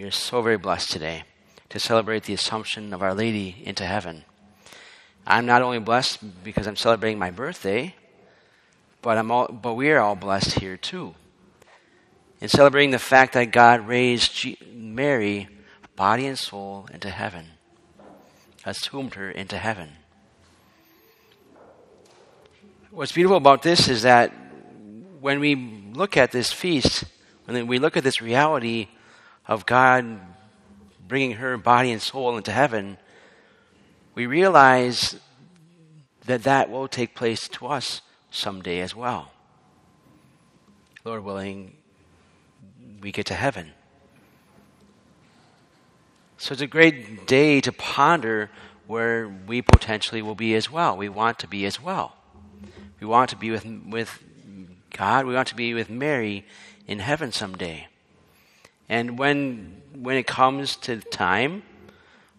We are so very blessed today to celebrate the Assumption of Our Lady into heaven. I'm not only blessed because I'm celebrating my birthday, but, I'm all, but we are all blessed here too. In celebrating the fact that God raised Mary, body and soul, into heaven, assumed her into heaven. What's beautiful about this is that when we look at this feast, when we look at this reality of God bringing her body and soul into heaven, we realize that that will take place to us someday as well. Lord willing, we get to heaven. So it's a great day to ponder where we potentially will be as well. We want to be as well. We want to be with, with God. We want to be with Mary in heaven someday. And when, when it comes to time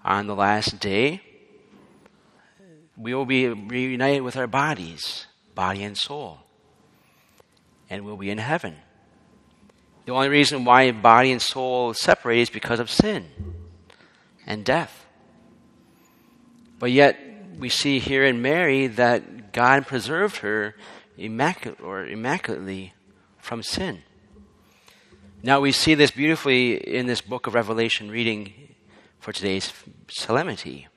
on the last day, we will be reunited with our bodies, body and soul, and we'll be in heaven. The only reason why body and soul separate is because of sin and death. But yet, we see here in Mary that God preserved her immaculate or immaculately from sin. Now we see this beautifully in this book of Revelation reading for today's solemnity.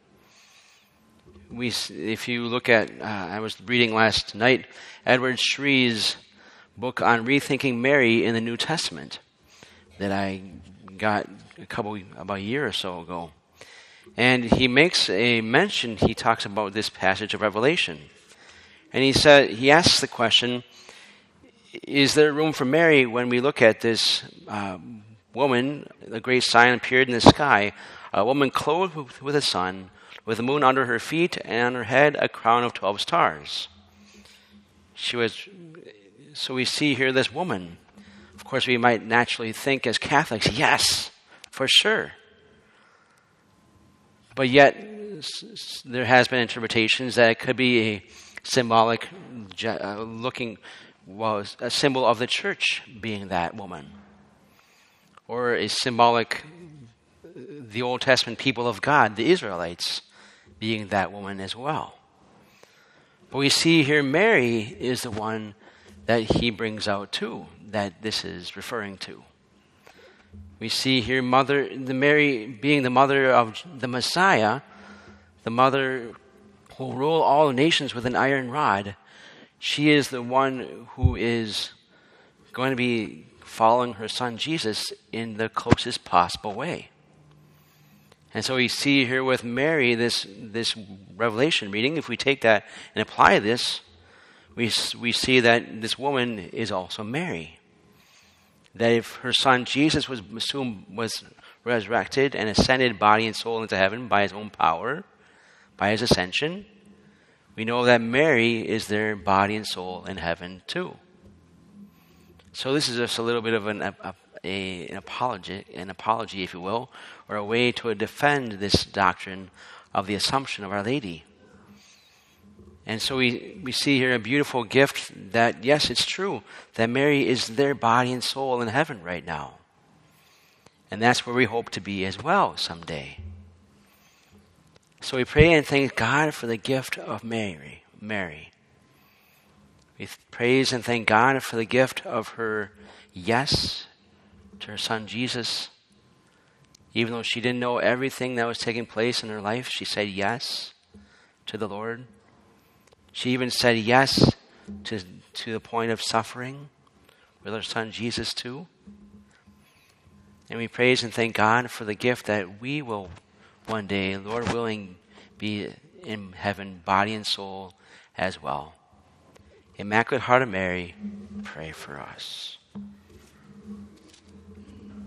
We, if you look at, uh, I was reading last night Edward Sri's book on rethinking Mary in the New Testament that I got a couple about a year or so ago, and he makes a mention. He talks about this passage of Revelation, and he said he asks the question: Is there room for Mary when we look at this uh, woman? A great sign appeared in the sky, a woman clothed with a sun, with the moon under her feet, and on her head a crown of twelve stars. She was. So we see here this woman. Of course, we might naturally think as Catholics, yes, for sure. But yet, there has been interpretations that it could be a symbolic uh, looking was a symbol of the church being that woman or a symbolic uh, the old testament people of god the israelites being that woman as well but we see here mary is the one that he brings out too that this is referring to we see here mother the mary being the mother of the messiah the mother who will rule all nations with an iron rod. She is the one who is going to be following her son Jesus in the closest possible way. And so we see here with Mary this, this revelation reading. If we take that and apply this, we, we see that this woman is also Mary. That if her son Jesus was assumed was resurrected and ascended body and soul into heaven by his own power, by his ascension, we know that Mary is there body and soul in heaven too. So this is just a little bit of an, a, a, an apology, an apology, if you will, or a way to defend this doctrine of the Assumption of Our Lady. And so we, we see here a beautiful gift that, yes, it's true, that Mary is there body and soul in heaven right now. And that's where we hope to be as well someday. So we pray and thank God for the gift of Mary. Mary. We praise and thank God for the gift of her yes to her son Jesus. Even though she didn't know everything that was taking place in her life, she said yes to the Lord. She even said yes to, to the point of suffering with her son Jesus, too. And we praise and thank God for the gift that we will one day, Lord willing, be in heaven, body and soul as well. Immaculate Heart of Mary, pray for us.